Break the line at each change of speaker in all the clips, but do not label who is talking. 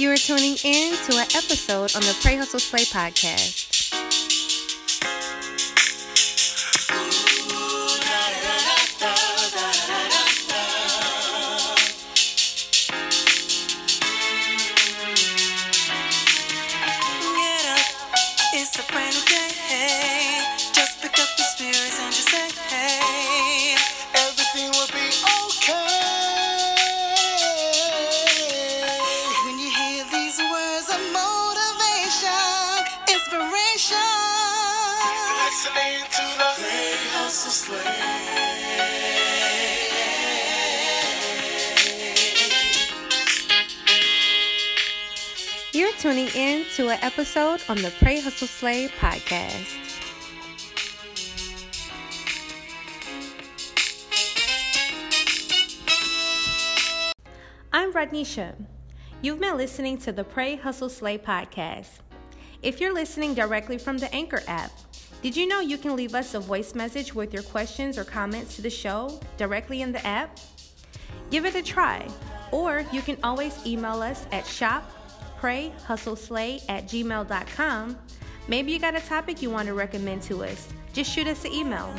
You are tuning in to an episode on the Pray Hustle Slay podcast.
Get up, it's a brand new day. Just pick up Pray Hustle
You're tuning in to an episode on the Pray Hustle Slay podcast. I'm Radnisha. You've been listening to the Pray Hustle Slay podcast. If you're listening directly from the Anchor app, did you know you can leave us a voice message with your questions or comments to the show directly in the app? Give it a try, or you can always email us at shopprayhustleslay at gmail.com. Maybe you got a topic you want to recommend to us. Just shoot us an email.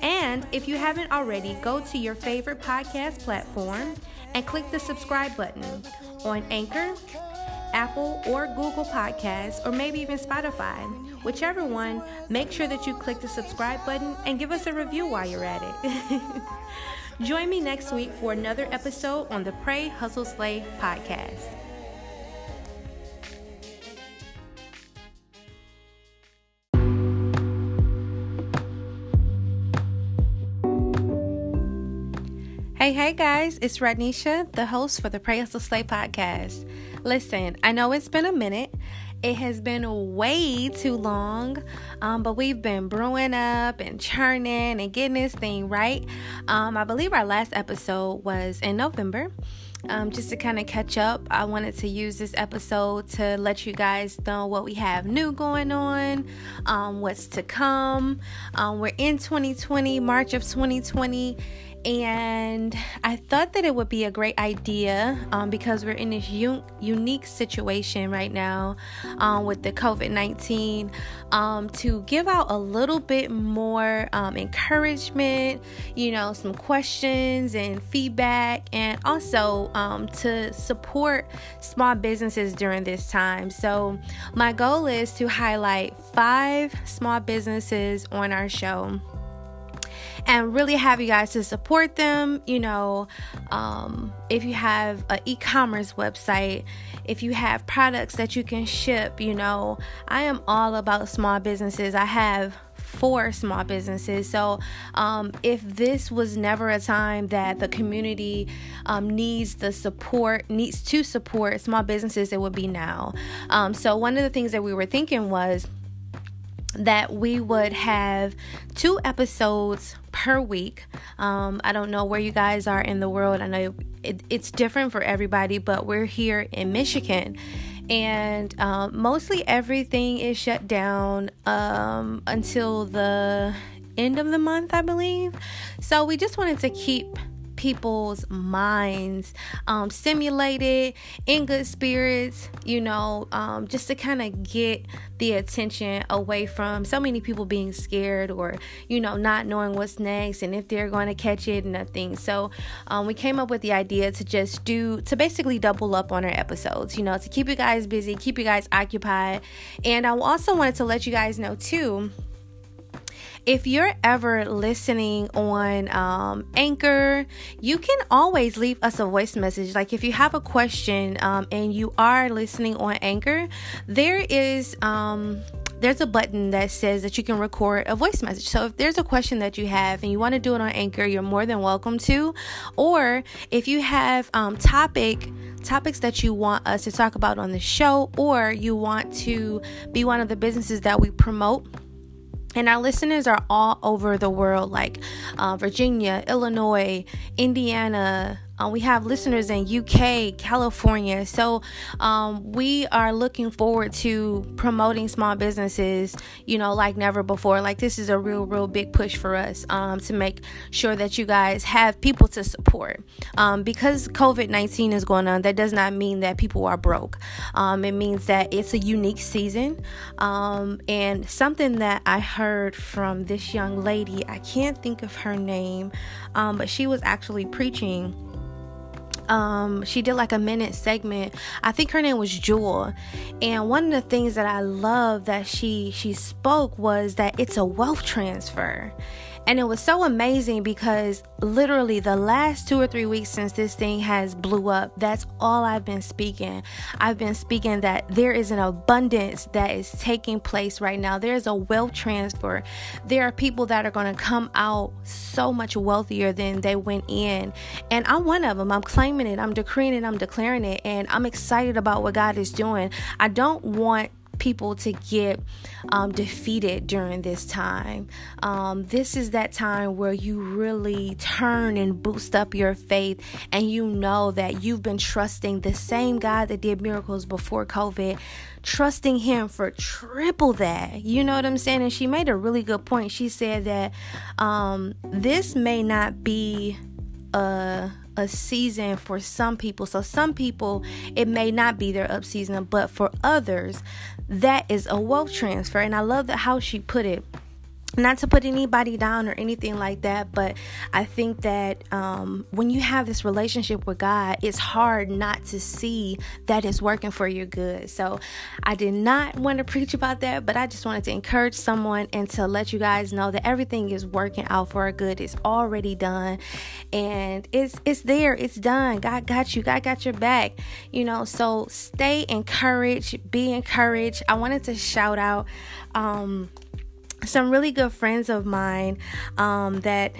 And if you haven't already, go to your favorite podcast platform and click the subscribe button on Anchor, Apple, or Google Podcasts, or maybe even Spotify. Whichever one, make sure that you click the subscribe button and give us a review while you're at it. Join me next week for another episode on the Pray Hustle Slay podcast. Hey, hey guys, it's Radnisha, the host for the Pray Hustle Slay podcast. Listen, I know it's been a minute. It has been way too long, um, but we've been brewing up and churning and getting this thing right. Um, I believe our last episode was in November. Um, just to kind of catch up, I wanted to use this episode to let you guys know what we have new going on, um, what's to come. Um, we're in 2020, March of 2020, and I thought that it would be a great idea um, because we're in this u- unique situation right now um, with the COVID 19 um, to give out a little bit more um, encouragement, you know, some questions and feedback, and also um, to support small businesses during this time. So, my goal is to highlight five small businesses on our show and really have you guys to support them. You know, um, if you have an e commerce website, if you have products that you can ship, you know, I am all about small businesses. I have four small businesses. So, um, if this was never a time that the community um, needs the support, needs to support small businesses, it would be now. Um, so, one of the things that we were thinking was that we would have two episodes per week. Um, I don't know where you guys are in the world. I know it, it's different for everybody, but we're here in Michigan. And um, mostly everything is shut down um, until the end of the month, I believe. So we just wanted to keep people's minds um, stimulated in good spirits, you know, um, just to kind of get the attention away from so many people being scared or, you know, not knowing what's next and if they're going to catch it and nothing. So um, we came up with the idea to just do, to basically double up on our episodes, you know, to keep you guys busy, keep you guys occupied. And I also wanted to let you guys know too if you're ever listening on um, Anchor, you can always leave us a voice message. Like if you have a question um, and you are listening on Anchor, there is. Um, there's a button that says that you can record a voice message. So if there's a question that you have and you want to do it on Anchor, you're more than welcome to. Or if you have um, topic topics that you want us to talk about on the show, or you want to be one of the businesses that we promote and our listeners are all over the world, like uh, Virginia, Illinois, Indiana, Uh, we have listeners in UK, California. So um, we are looking forward to promoting small businesses, you know, like never before. Like this is a real, real big push for us um, to make sure that you guys have people to support. Um, because COVID 19 is going on, that does not mean that people are broke. Um, it means that it's a unique season. Um, and something that I heard from this young lady, I can't think of her name, um, but she was actually preaching um, she did like a minute segment. I think her name was Jewel. And one of the things that I love that she she spoke was that it's a wealth transfer. And it was so amazing because literally the last two or three weeks since this thing has blew up, that's all I've been speaking. I've been speaking that there is an abundance that is taking place right now. There's a wealth transfer. There are people that are going to come out so much wealthier than they went in. And I'm one of them. I'm claiming it. I'm decreeing it. I'm declaring it. And I'm excited about what God is doing. I don't want people to get um, defeated during this time. Um, this is that time where you really turn and boost up your faith, and you know that you've been trusting the same God that did miracles before COVID, trusting Him for triple that. You know what I'm saying? And she made a really good point. She said that um, this may not be a a season for some people. So some people it may not be their up season, but for others that is a wealth transfer. And I love that how she put it not to put anybody down or anything like that, but I think that um, when you have this relationship with God, it's hard not to see that it's working for your good. So I did not want to preach about that, but I just wanted to encourage someone and to let you guys know that everything is working out for our good. It's already done, and it's it's there. It's done. God got you. God got your back. You know. So stay encouraged. Be encouraged. I wanted to shout out. Um, some really good friends of mine um, that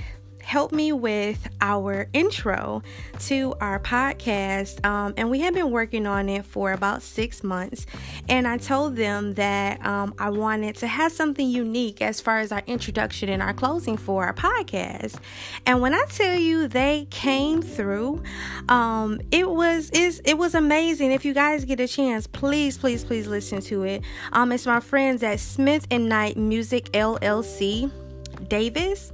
helped me with our intro to our podcast. Um, and we have been working on it for about six months. And I told them that um, I wanted to have something unique as far as our introduction and our closing for our podcast. And when I tell you they came through, um, it was is it was amazing. If you guys get a chance, please, please, please listen to it. Um, it's my friends at Smith and Knight Music LLC, Davis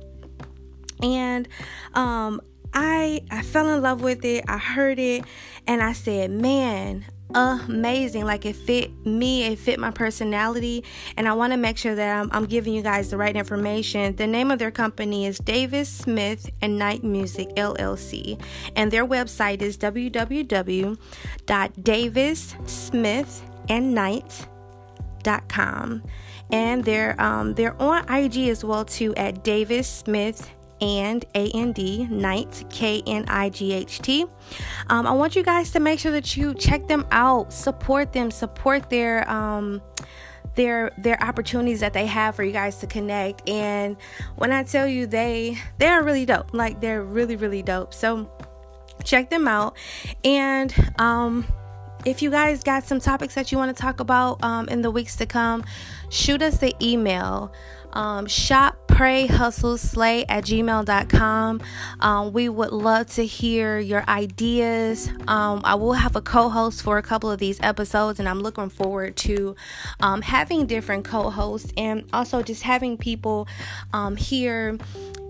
and um I I fell in love with it. I heard it and I said, "Man, amazing. Like it fit me, it fit my personality, and I want to make sure that I'm, I'm, giving you guys the right information. The name of their company is Davis Smith and Knight Music LLC, and their website is www.davissmithandknight.com, and they're um, they're on IG as well too at Davis Smith and A N D Knight K N I G H T. Um, I want you guys to make sure that you check them out, support them, support their um, their their opportunities that they have for you guys to connect. And when I tell you they they are really dope, like they're really really dope. So check them out and um if you guys got some topics that you want to talk about um, in the weeks to come, shoot us the email um, shop pray hustle slay at gmail.com um, we would love to hear your ideas. Um, i will have a co-host for a couple of these episodes and i'm looking forward to um, having different co-hosts and also just having people um, here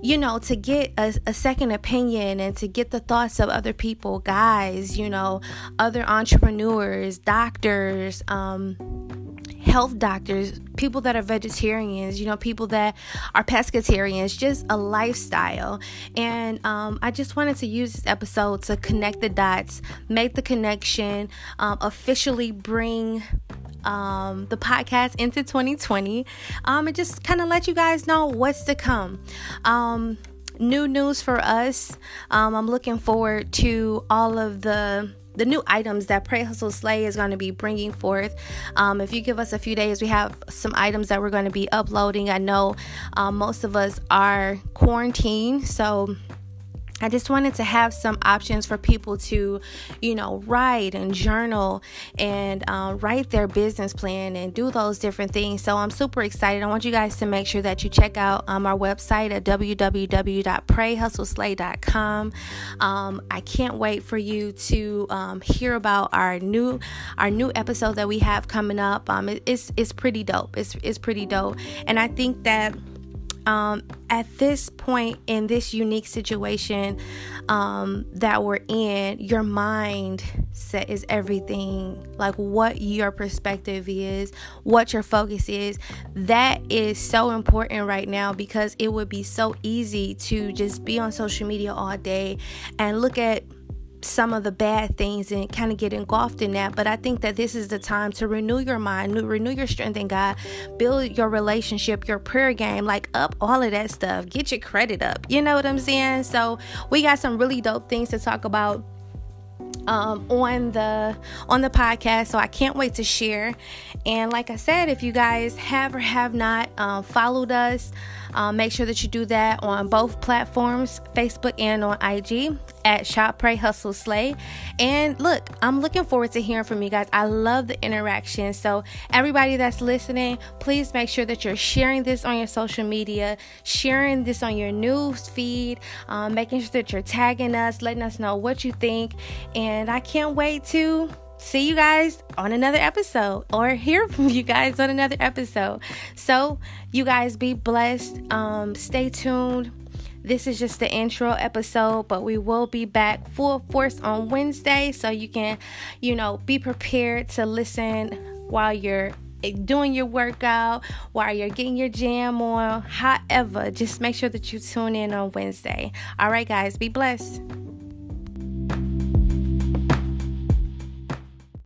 you know, to get a, a, second opinion and to get the thoughts of other people, guys, you know, other entrepreneurs, doctors, um, health doctors, people that are vegetarians, you know, people that are pescatarians, just a lifestyle. And um, I just wanted to use this episode to connect the dots, make the connection, um, officially bring um, the podcast into 2020, um, and just kind of let you guys know what's to come. Um, new news for us. Um, I'm looking forward to all of the the new items that Pray Hustle Slay is going to be bringing forth. Um, if you give us a few days, we have some items that we're going to be uploading. I know um, most of us are quarantined, so I just wanted to have some options for people to, you know, write and journal and um, write their business plan and do those different things. So I'm super excited. I want you guys to make sure that you check out um, our website at www.prayhustleslay.com. Um, I can't wait for you to um, hear about our new our new episode that we have coming up. Um, it, it's it's pretty dope. It's it's pretty dope, and I think that um, at this point in this unique situation um, that we're in, your mind set is everything. Like what your perspective is, what your focus is. That is so important right now because it would be so easy to just be on social media all day and look at some of the bad things and kind of get engulfed in that. But I think that this is the time to renew your mind, renew your strength in God, build your relationship, your prayer game, like up all of that stuff. Get your credit up. You know what I'm saying? So we got some really dope things to talk about um, on the on the podcast so i can't wait to share and like i said if you guys have or have not um, followed us um, make sure that you do that on both platforms, Facebook and on IG at Shop Pray Hustle Slay. And look, I'm looking forward to hearing from you guys. I love the interaction. So, everybody that's listening, please make sure that you're sharing this on your social media, sharing this on your news feed, um, making sure that you're tagging us, letting us know what you think. And I can't wait to see you guys on another episode or hear from you guys on another episode. So, you guys be blessed. Um, stay tuned. This is just the intro episode, but we will be back full force on Wednesday so you can, you know, be prepared to listen while you're doing your workout, while you're getting your jam on. However, just make sure that you tune in on Wednesday. All right, guys, be blessed.